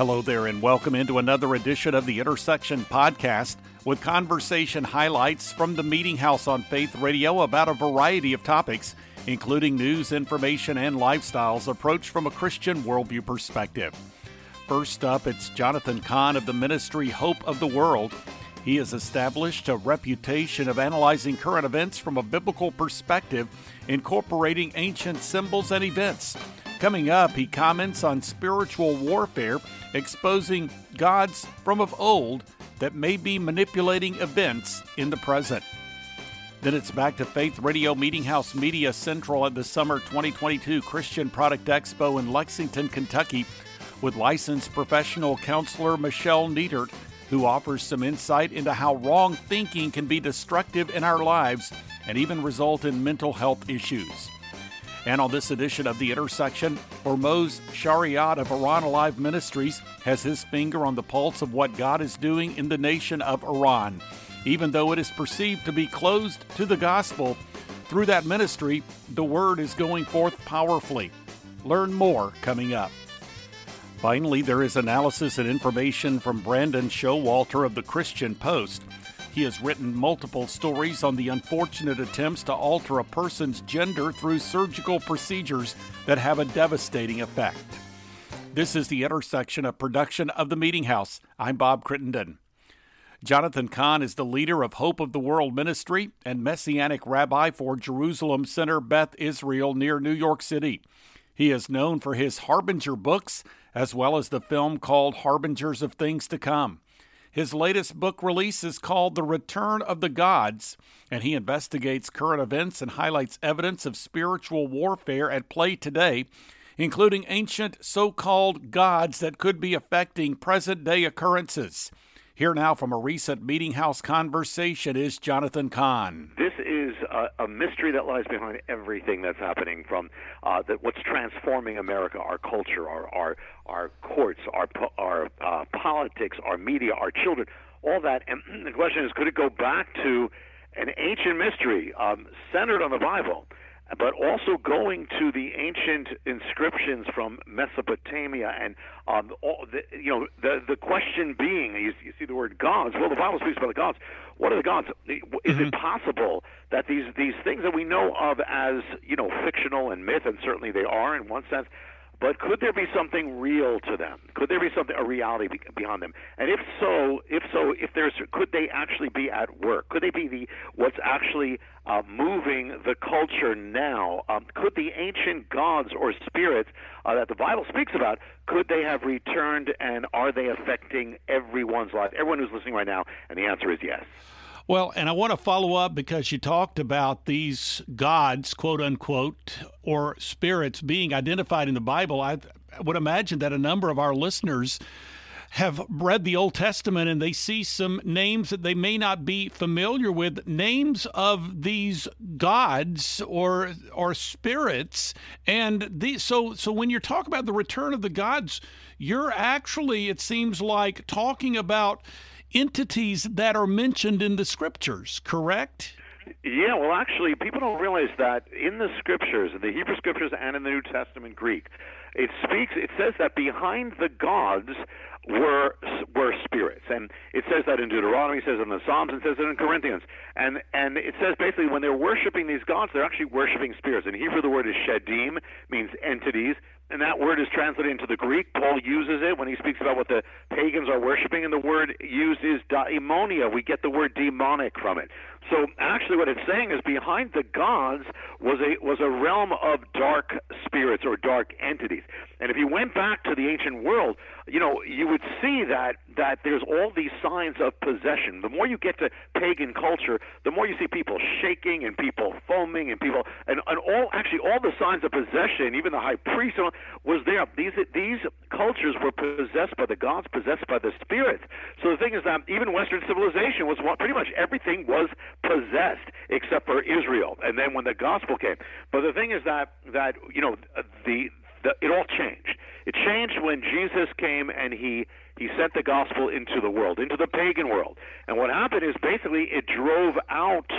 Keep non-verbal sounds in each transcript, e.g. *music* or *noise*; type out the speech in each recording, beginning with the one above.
Hello there, and welcome into another edition of the Intersection Podcast with conversation highlights from the Meeting House on Faith Radio about a variety of topics, including news, information, and lifestyles approached from a Christian worldview perspective. First up, it's Jonathan Cahn of the ministry Hope of the World. He has established a reputation of analyzing current events from a biblical perspective, incorporating ancient symbols and events. Coming up, he comments on spiritual warfare, exposing gods from of old that may be manipulating events in the present. Then it's back to Faith Radio Meeting House Media Central at the Summer 2022 Christian Product Expo in Lexington, Kentucky, with licensed professional counselor Michelle Nietert, who offers some insight into how wrong thinking can be destructive in our lives and even result in mental health issues. And on this edition of The Intersection, Hormoz Shariat of Iran Alive Ministries has his finger on the pulse of what God is doing in the nation of Iran. Even though it is perceived to be closed to the gospel, through that ministry, the word is going forth powerfully. Learn more coming up. Finally, there is analysis and information from Brandon Showalter of the Christian Post. He has written multiple stories on the unfortunate attempts to alter a person's gender through surgical procedures that have a devastating effect. This is the intersection of production of the Meeting House. I'm Bob Crittenden. Jonathan Cahn is the leader of Hope of the World Ministry and Messianic Rabbi for Jerusalem Center Beth Israel near New York City. He is known for his Harbinger books as well as the film called Harbingers of Things to Come. His latest book release is called The Return of the Gods, and he investigates current events and highlights evidence of spiritual warfare at play today, including ancient so called gods that could be affecting present day occurrences. Here now from a recent Meeting House conversation is Jonathan Cahn. This is a, a mystery that lies behind everything that's happening from uh, that what's transforming America, our culture, our our, our courts, our our uh, politics, our media, our children, all that. And *clears throat* the question is, could it go back to an ancient mystery um, centered on the Bible? But also going to the ancient inscriptions from Mesopotamia, and um, all the, you know the the question being, you, you, see the word gods. Well, the Bible speaks about the gods. What are the gods? Is mm-hmm. it possible that these these things that we know of as you know fictional and myth, and certainly they are in one sense, but could there be something real to them? Could there be something a reality be, behind them? And if so, if so, if there's could they actually be at work? Could they be the what's actually uh, moving the culture now? Um, could the ancient gods or spirits uh, that the Bible speaks about could they have returned and are they affecting everyone's life? Everyone who's listening right now, and the answer is yes. Well, and I want to follow up because you talked about these gods, quote unquote, or spirits being identified in the Bible. I would imagine that a number of our listeners have read the Old Testament and they see some names that they may not be familiar with, names of these gods or or spirits. And these so so when you're talking about the return of the gods, you're actually, it seems like, talking about entities that are mentioned in the scriptures, correct? Yeah, well, actually, people don't realize that in the scriptures, in the Hebrew scriptures and in the New Testament Greek, it speaks. It says that behind the gods were were spirits, and it says that in Deuteronomy, it says in the Psalms, it says it in Corinthians, and and it says basically when they're worshiping these gods, they're actually worshiping spirits. In Hebrew, the word is shedim, means entities and that word is translated into the Greek. Paul uses it when he speaks about what the pagans are worshiping, and the word used is daimonia. We get the word demonic from it. So actually, what it's saying is behind the gods was a was a realm of dark spirits or dark entities. And if you went back to the ancient world, you know, you would see that that there's all these signs of possession. The more you get to pagan culture, the more you see people shaking and people foaming and people and, and all actually all the signs of possession, even the high priest was there. These these cultures were possessed by the gods, possessed by the spirit. So the thing is that even Western civilization was pretty much everything was possessed except for Israel. And then when the gospel came, but the thing is that that you know the the, it all changed. It changed when Jesus came and he he sent the gospel into the world, into the pagan world. And what happened is basically it drove out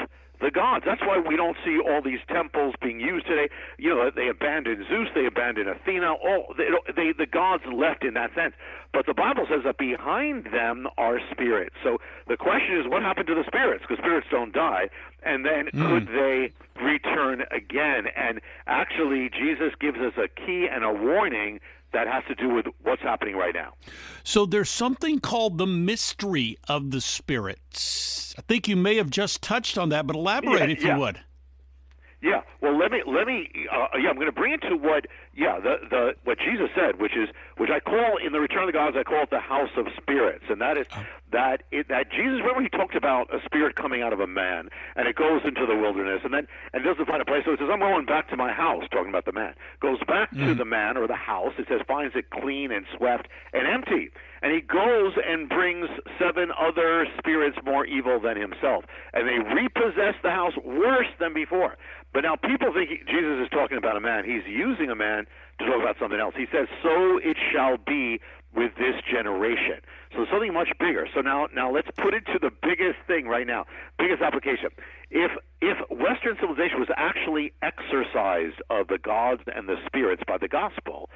the gods. That's why we don't see all these temples being used today. You know, they abandoned Zeus, they abandoned Athena, all they, they the gods left in that sense. But the Bible says that behind them are spirits. So the question is, what happened to the spirits? Because spirits don't die. And then mm. could they return again? And actually, Jesus gives us a key and a warning that has to do with what's happening right now. So there's something called the mystery of the spirits. I think you may have just touched on that, but elaborate yeah, if yeah. you would. Yeah, well, let me let me. Uh, yeah, I'm going to bring it to what yeah the the what Jesus said, which is which I call in the Return of the Gods, I call it the house of spirits, and that is oh. that it, that Jesus. Remember, he talked about a spirit coming out of a man, and it goes into the wilderness, and then and doesn't find a place. So it says, "I'm going back to my house," talking about the man. Goes back mm. to the man or the house. It says, finds it clean and swept and empty. And he goes and brings seven other spirits more evil than himself. And they repossess the house worse than before. But now people think Jesus is talking about a man. He's using a man to talk about something else. He says, "So it shall be with this generation." So something much bigger. So now, now let's put it to the biggest thing right now, biggest application. If if Western civilization was actually exorcised of the gods and the spirits by the gospel,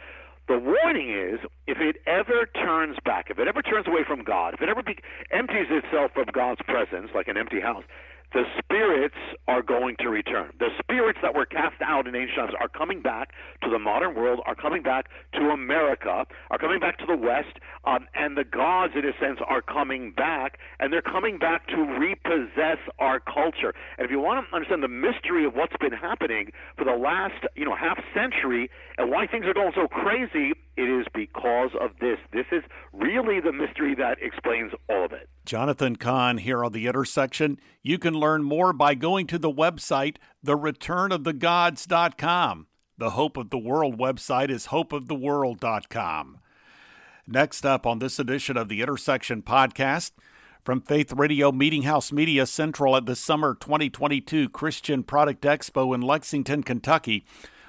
the warning is if it ever turns back, if it ever turns away from God, if it ever be, empties itself of God's presence, like an empty house, the spirits are going to return. The spirits that were cast out in ancient times are coming back to the modern world, are coming back to America, are coming back to the West, um, and the gods, in a sense, are coming back, and they're coming back to repossess our culture. And if you want to understand the mystery of what's been happening for the last, you know, half century and why things are going so crazy, it is because of this. This is really the mystery that explains all of it. Jonathan Cahn here on The Intersection. You can learn more by going to the website, thereturnofthegods.com. The Hope of the World website is hopeoftheworld.com. Next up on this edition of the Intersection podcast, from Faith Radio Meeting House Media Central at the Summer 2022 Christian Product Expo in Lexington, Kentucky,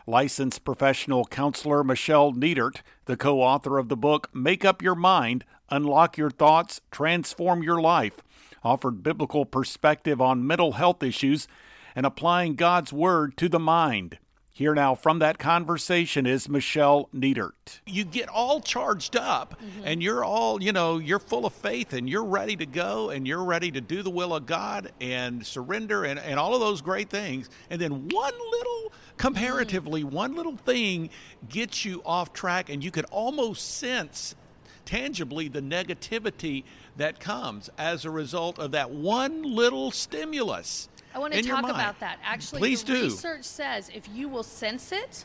licensed professional counselor Michelle Nietert, the co author of the book Make Up Your Mind, Unlock Your Thoughts, Transform Your Life, offered biblical perspective on mental health issues and applying God's Word to the mind. Here now from that conversation is Michelle Nietert. You get all charged up mm-hmm. and you're all, you know, you're full of faith and you're ready to go and you're ready to do the will of God and surrender and, and all of those great things. And then one little, comparatively, mm-hmm. one little thing gets you off track and you could almost sense tangibly the negativity that comes as a result of that one little stimulus. I want to talk about that. Actually, Please the do. research says if you will sense it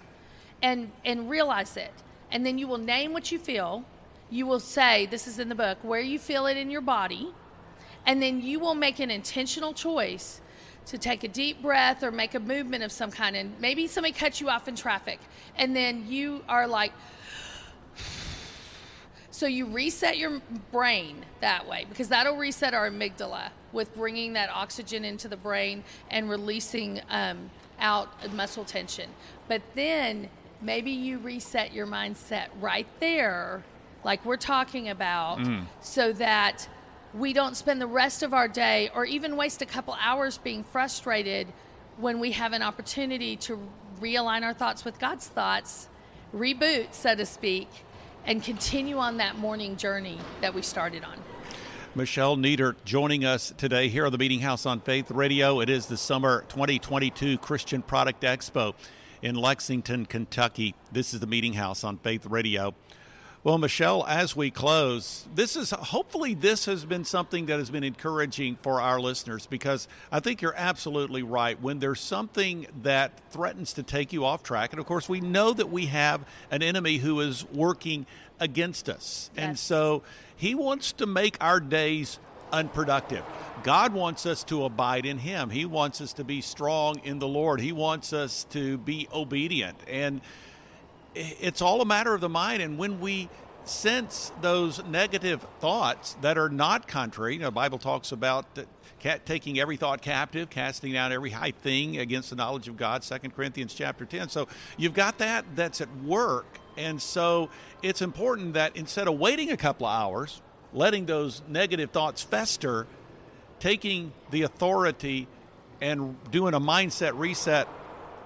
and and realize it, and then you will name what you feel, you will say, this is in the book, where you feel it in your body, and then you will make an intentional choice to take a deep breath or make a movement of some kind. And maybe somebody cuts you off in traffic, and then you are like, so you reset your brain that way because that'll reset our amygdala with bringing that oxygen into the brain and releasing um, out muscle tension. But then maybe you reset your mindset right there, like we're talking about, mm. so that we don't spend the rest of our day or even waste a couple hours being frustrated when we have an opportunity to realign our thoughts with God's thoughts, reboot, so to speak and continue on that morning journey that we started on. Michelle Nietert joining us today here on the Meeting House on Faith Radio. It is the summer 2022 Christian Product Expo in Lexington, Kentucky. This is the Meeting House on Faith Radio. Well, Michelle, as we close, this is hopefully this has been something that has been encouraging for our listeners because I think you're absolutely right. When there's something that threatens to take you off track, and of course, we know that we have an enemy who is working against us. Yes. And so he wants to make our days unproductive. God wants us to abide in Him. He wants us to be strong in the Lord. He wants us to be obedient. And it's all a matter of the mind. And when we sense those negative thoughts that are not contrary, you know, the Bible talks about taking every thought captive, casting down every high thing against the knowledge of God, Second Corinthians chapter 10. So you've got that that's at work. And so it's important that instead of waiting a couple of hours, letting those negative thoughts fester, taking the authority and doing a mindset reset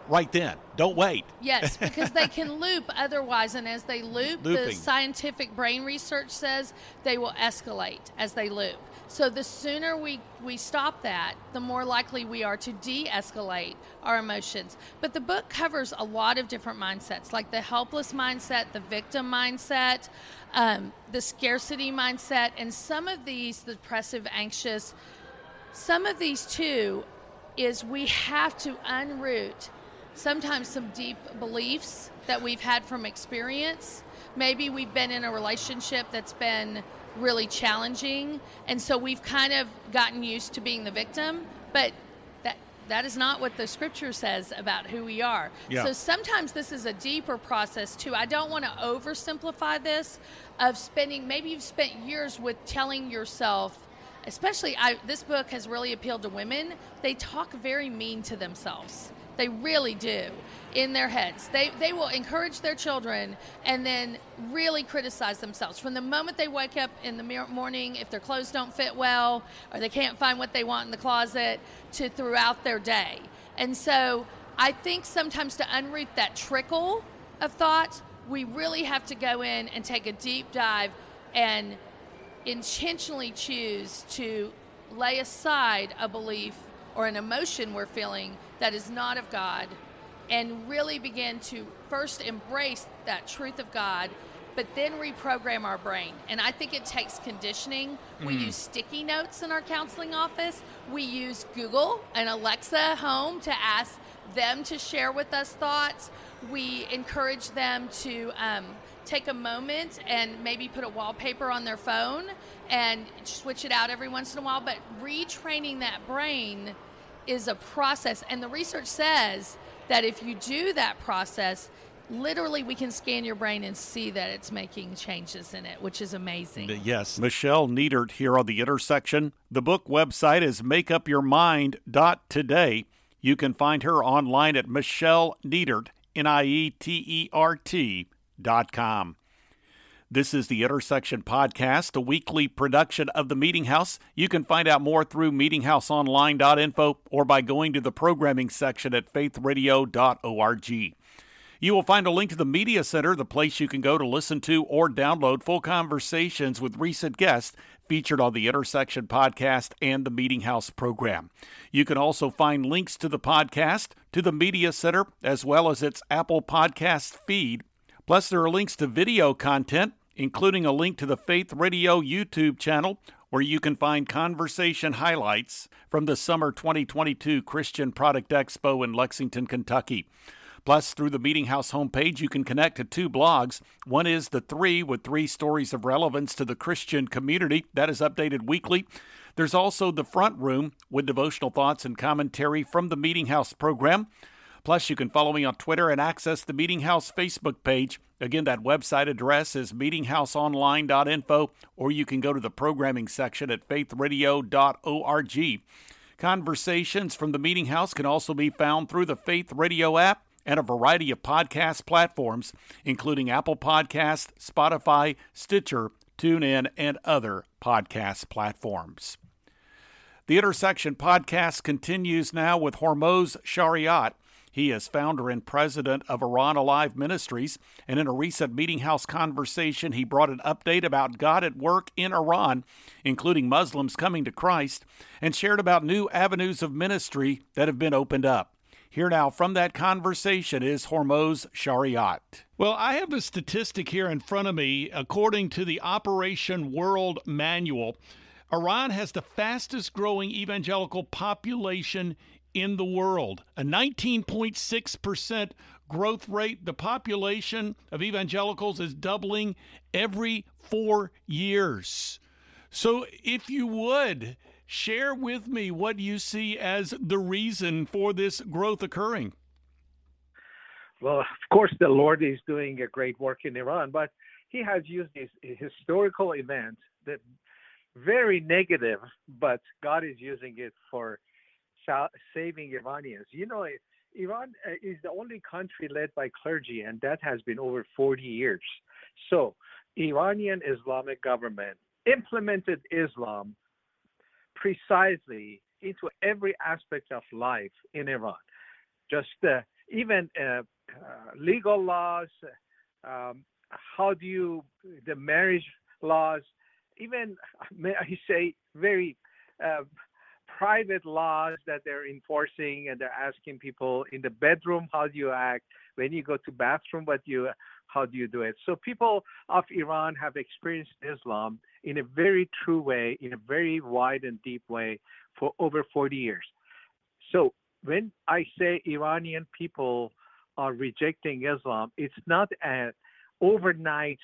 right then. Don't wait. Yes, *laughs* because they can loop otherwise, and as they loop, Looping. the scientific brain research says they will escalate as they loop. So the sooner we, we stop that, the more likely we are to de escalate our emotions. But the book covers a lot of different mindsets, like the helpless mindset, the victim mindset, um, the scarcity mindset, and some of these, the depressive, anxious, some of these too is we have to unroot sometimes some deep beliefs that we've had from experience. Maybe we've been in a relationship that's been really challenging, and so we've kind of gotten used to being the victim, but that that is not what the scripture says about who we are. Yeah. So sometimes this is a deeper process too. I don't want to oversimplify this of spending maybe you've spent years with telling yourself especially I, this book has really appealed to women they talk very mean to themselves they really do in their heads. They, they will encourage their children and then really criticize themselves. From the moment they wake up in the morning if their clothes don't fit well or they can't find what they want in the closet to throughout their day. And so i think sometimes to unroot that trickle of thought we really have to go in and take a deep dive and intentionally choose to lay aside a belief or an emotion we're feeling that is not of God and really begin to first embrace that truth of God, but then reprogram our brain. And I think it takes conditioning. We use sticky notes in our counseling office, we use Google and Alexa home to ask them to share with us thoughts. We encourage them to um, take a moment and maybe put a wallpaper on their phone and switch it out every once in a while. But retraining that brain is a process. And the research says that if you do that process, literally we can scan your brain and see that it's making changes in it, which is amazing. Yes. Michelle Nietert here on The Intersection. The book website is makeupyourmind.today. You can find her online at Michelle Nietert, N I E T E R T dot com. This is the Intersection Podcast, a weekly production of the Meeting House. You can find out more through meetinghouseonline.info or by going to the programming section at faithradio.org. You will find a link to the Media Center, the place you can go to listen to or download full conversations with recent guests featured on the Intersection podcast and the Meeting House program. You can also find links to the podcast, to the Media Center, as well as its Apple Podcast feed. Plus, there are links to video content, including a link to the Faith Radio YouTube channel, where you can find conversation highlights from the Summer 2022 Christian Product Expo in Lexington, Kentucky. Plus, through the Meeting House homepage, you can connect to two blogs. One is The Three, with three stories of relevance to the Christian community. That is updated weekly. There's also The Front Room, with devotional thoughts and commentary from the Meeting House program. Plus, you can follow me on Twitter and access the Meeting House Facebook page. Again, that website address is meetinghouseonline.info, or you can go to the programming section at faithradio.org. Conversations from the Meeting House can also be found through the Faith Radio app and a variety of podcast platforms, including Apple Podcast, Spotify, Stitcher, TuneIn, and other podcast platforms. The Intersection podcast continues now with Hormoz Shariat. He is founder and president of Iran Alive Ministries, and in a recent Meeting House conversation, he brought an update about God at work in Iran, including Muslims coming to Christ, and shared about new avenues of ministry that have been opened up. Here now from that conversation is Hormoz Shariat. Well, I have a statistic here in front of me. According to the Operation World Manual, Iran has the fastest growing evangelical population in the world, a 19.6% growth rate. The population of evangelicals is doubling every four years. So, if you would, share with me what you see as the reason for this growth occurring. Well, of course, the Lord is doing a great work in Iran, but He has used this historical event that very negative, but God is using it for saving Iranians. You know, Iran uh, is the only country led by clergy, and that has been over 40 years. So, Iranian Islamic government implemented Islam precisely into every aspect of life in Iran. Just uh, even uh, uh, legal laws, um, how do you, the marriage laws, even, *laughs* may I say, very uh, private laws that they're enforcing and they're asking people in the bedroom how do you act? When you go to bathroom what you how do you do it? So people of iran have experienced islam in a very true way in a very wide and deep way for over 40 years. So when i say iranian people are rejecting islam it's not an overnight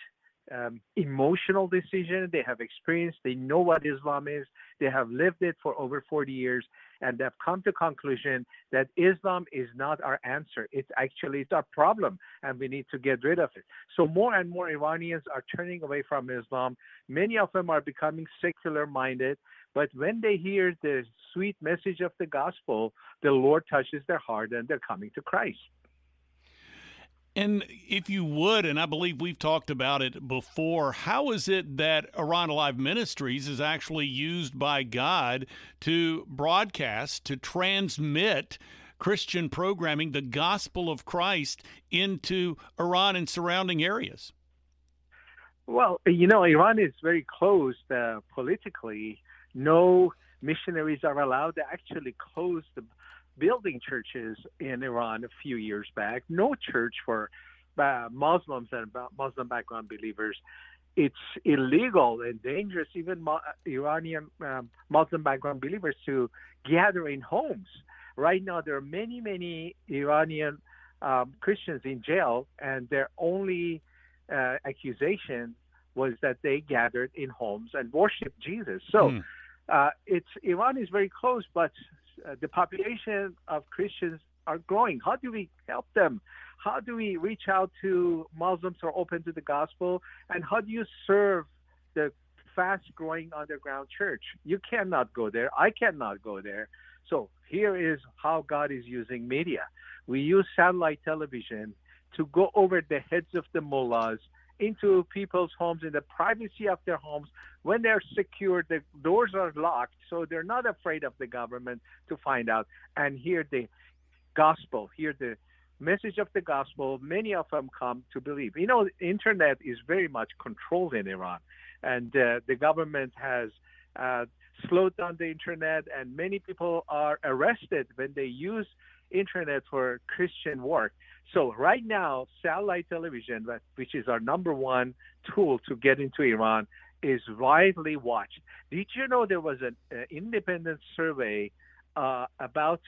um, emotional decision. They have experience. They know what Islam is. They have lived it for over 40 years, and they've come to conclusion that Islam is not our answer. It's actually it's our problem, and we need to get rid of it. So more and more Iranians are turning away from Islam. Many of them are becoming secular-minded. But when they hear the sweet message of the gospel, the Lord touches their heart, and they're coming to Christ. And if you would, and I believe we've talked about it before, how is it that Iran Alive Ministries is actually used by God to broadcast, to transmit Christian programming, the gospel of Christ, into Iran and surrounding areas? Well, you know, Iran is very closed uh, politically. No missionaries are allowed. They actually closed the building churches in Iran a few years back. No church for uh, Muslims and Muslim background believers. It's illegal and dangerous, even Iranian um, Muslim background believers, to gather in homes. Right now, there are many, many Iranian um, Christians in jail, and their only uh, accusation was that they gathered in homes and worshiped Jesus. So. Mm. Uh, it's Iran is very close, but uh, the population of Christians are growing. How do we help them? How do we reach out to Muslims who are open to the gospel? And how do you serve the fast growing underground church? You cannot go there. I cannot go there. So here is how God is using media. We use satellite television to go over the heads of the mullahs into people's homes in the privacy of their homes when they're secure the doors are locked so they're not afraid of the government to find out and hear the gospel hear the message of the gospel. Many of them come to believe. You know the internet is very much controlled in iran and uh, the government has uh, slowed down the internet and many people are arrested when they use internet for christian work so right now, satellite television, which is our number one tool to get into Iran, is widely watched. Did you know there was an uh, independent survey uh, about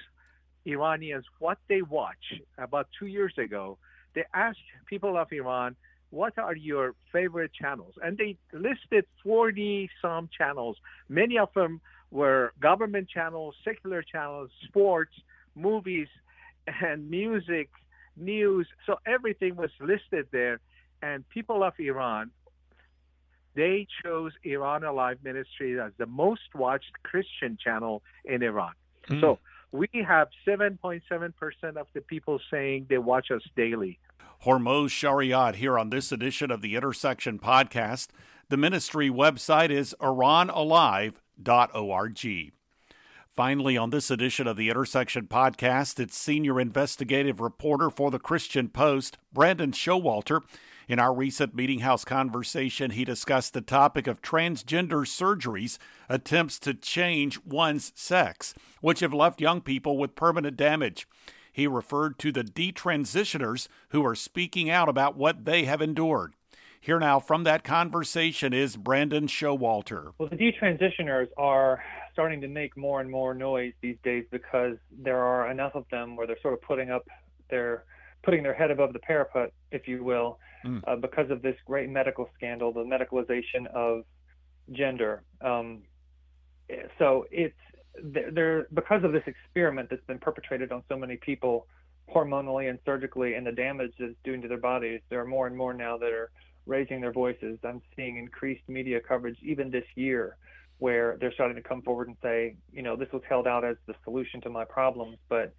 Iranians what they watch about two years ago? They asked people of Iran, "What are your favorite channels?" And they listed 40 some channels. Many of them were government channels, secular channels, sports, movies, and music news. So everything was listed there. And people of Iran, they chose Iran Alive Ministry as the most watched Christian channel in Iran. Mm. So we have 7.7% of the people saying they watch us daily. Hormoz Shariat here on this edition of the Intersection Podcast. The ministry website is iranalive.org. Finally, on this edition of the Intersection Podcast, it's senior investigative reporter for the Christian Post, Brandon Showalter. In our recent Meeting House conversation, he discussed the topic of transgender surgeries, attempts to change one's sex, which have left young people with permanent damage. He referred to the detransitioners who are speaking out about what they have endured. Here now from that conversation is Brandon Showalter. Well, the detransitioners are starting to make more and more noise these days because there are enough of them where they're sort of putting up their putting their head above the parapet, if you will, mm. uh, because of this great medical scandal, the medicalization of gender. Um, so it's there because of this experiment that's been perpetrated on so many people hormonally and surgically and the damage that's doing to their bodies there are more and more now that are raising their voices i'm seeing increased media coverage even this year where they're starting to come forward and say, you know, this was held out as the solution to my problems, but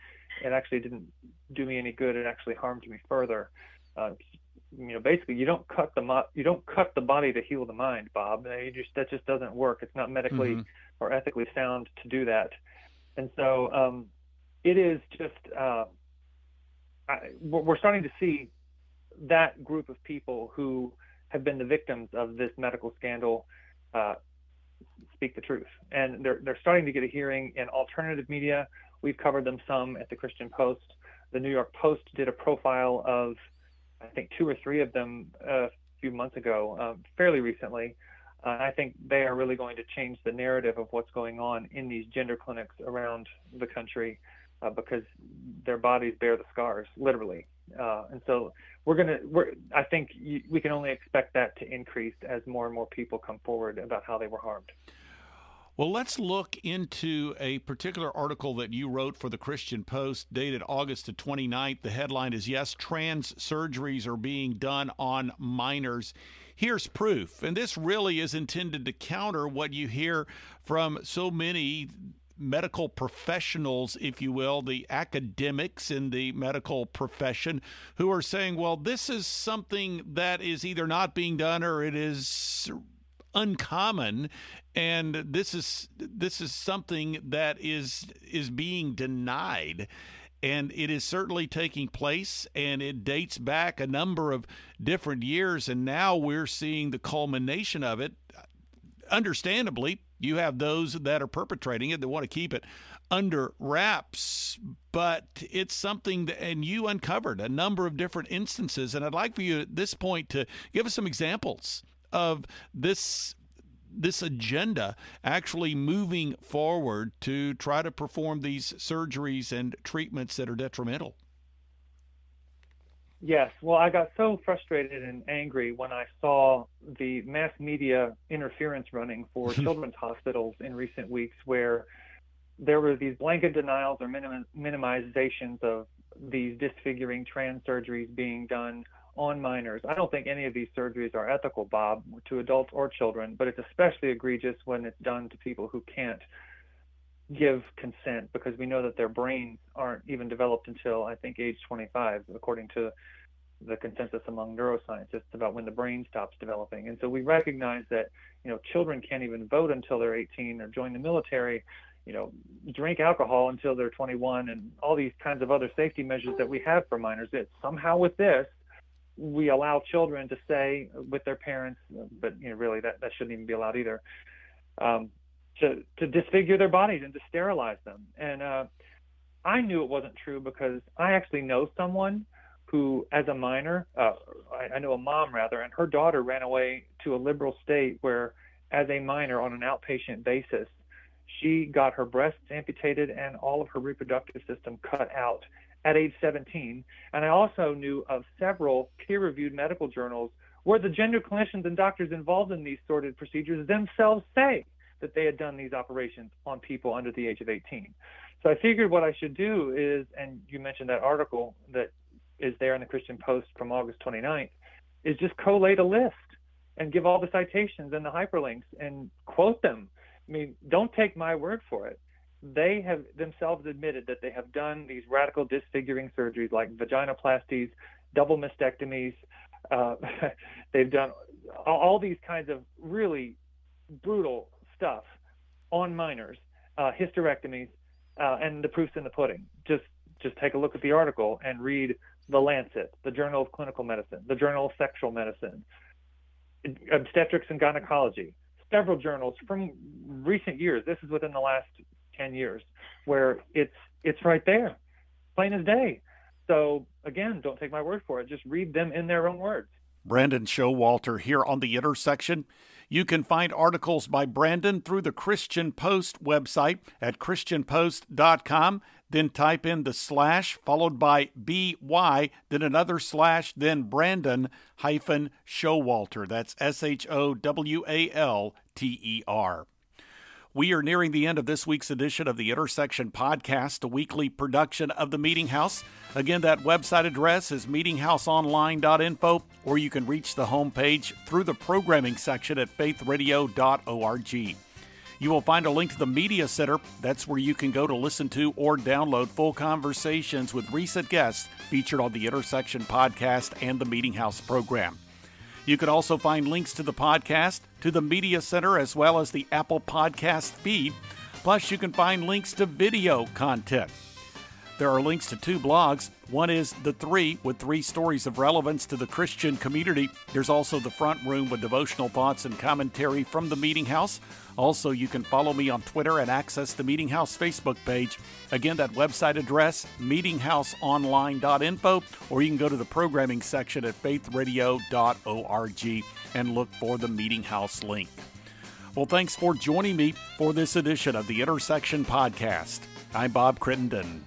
it actually didn't do me any good. It actually harmed me further. Uh, you know, basically, you don't cut the mo- you don't cut the body to heal the mind, Bob. You just that just doesn't work. It's not medically mm-hmm. or ethically sound to do that. And so um, it is just, uh, I, we're starting to see that group of people who have been the victims of this medical scandal uh, speak the truth. And they're, they're starting to get a hearing in alternative media. We've covered them some at the Christian Post. The New York Post did a profile of, I think, two or three of them a few months ago, um, fairly recently. Uh, I think they are really going to change the narrative of what's going on in these gender clinics around the country uh, because their bodies bear the scars, literally. Uh, and so we're going to, we're, I think you, we can only expect that to increase as more and more people come forward about how they were harmed. Well, let's look into a particular article that you wrote for the Christian Post dated August the 29th. The headline is Yes, Trans Surgeries Are Being Done on Minors. Here's proof. And this really is intended to counter what you hear from so many medical professionals, if you will, the academics in the medical profession, who are saying, well, this is something that is either not being done or it is uncommon. And this is this is something that is is being denied. And it is certainly taking place and it dates back a number of different years. And now we're seeing the culmination of it understandably you have those that are perpetrating it that want to keep it under wraps, but it's something that, and you uncovered a number of different instances. And I'd like for you at this point to give us some examples of this this agenda actually moving forward to try to perform these surgeries and treatments that are detrimental. Yes. Well, I got so frustrated and angry when I saw the mass media interference running for *laughs* children's hospitals in recent weeks, where there were these blanket denials or minim- minimizations of these disfiguring trans surgeries being done on minors. I don't think any of these surgeries are ethical, Bob, to adults or children, but it's especially egregious when it's done to people who can't give consent because we know that their brains aren't even developed until I think age 25, according to the consensus among neuroscientists about when the brain stops developing. And so we recognize that you know children can't even vote until they're 18 or join the military, you know, drink alcohol until they're 21, and all these kinds of other safety measures that we have for minors. That somehow with this we allow children to stay with their parents, but you know really that that shouldn't even be allowed either. Um, to to disfigure their bodies and to sterilize them. And uh, I knew it wasn't true because I actually know someone who, as a minor, uh, I, I know a mom rather, and her daughter ran away to a liberal state where, as a minor, on an outpatient basis, she got her breasts amputated and all of her reproductive system cut out at age 17. And I also knew of several peer reviewed medical journals where the gender clinicians and doctors involved in these sorted procedures themselves say that they had done these operations on people under the age of 18. So I figured what I should do is, and you mentioned that article that is there in the Christian Post from August 29th, is just collate a list and give all the citations and the hyperlinks and quote them. I mean, don't take my word for it. They have themselves admitted that they have done these radical disfiguring surgeries like vaginoplasties, double mastectomies. Uh, *laughs* they've done all these kinds of really brutal stuff on minors, uh, hysterectomies, uh, and the proof's in the pudding. Just just take a look at the article and read the Lancet, the Journal of Clinical Medicine, the Journal of Sexual Medicine, Obstetrics and Gynecology, several journals from recent years. This is within the last 10 years where it's it's right there, plain as day. So again, don't take my word for it. Just read them in their own words. Brandon Showalter here on the intersection. You can find articles by Brandon through the Christian Post website at christianpost.com. Then type in the slash followed by BY, then another slash, then Brandon hyphen Showalter. That's S H O W A L T E R. We are nearing the end of this week's edition of the Intersection Podcast, a weekly production of the Meeting House. Again, that website address is meetinghouseonline.info, or you can reach the homepage through the programming section at faithradio.org. You will find a link to the Media Center. That's where you can go to listen to or download full conversations with recent guests featured on the Intersection Podcast and the Meeting House program. You can also find links to the podcast, to the Media Center, as well as the Apple Podcast feed Plus, you can find links to video content. There are links to two blogs. One is The Three, with three stories of relevance to the Christian community. There's also The Front Room with devotional thoughts and commentary from the Meeting House. Also, you can follow me on Twitter and access the Meeting House Facebook page. Again, that website address, meetinghouseonline.info, or you can go to the programming section at faithradio.org and look for the Meeting House link. Well, thanks for joining me for this edition of the Intersection Podcast. I'm Bob Crittenden.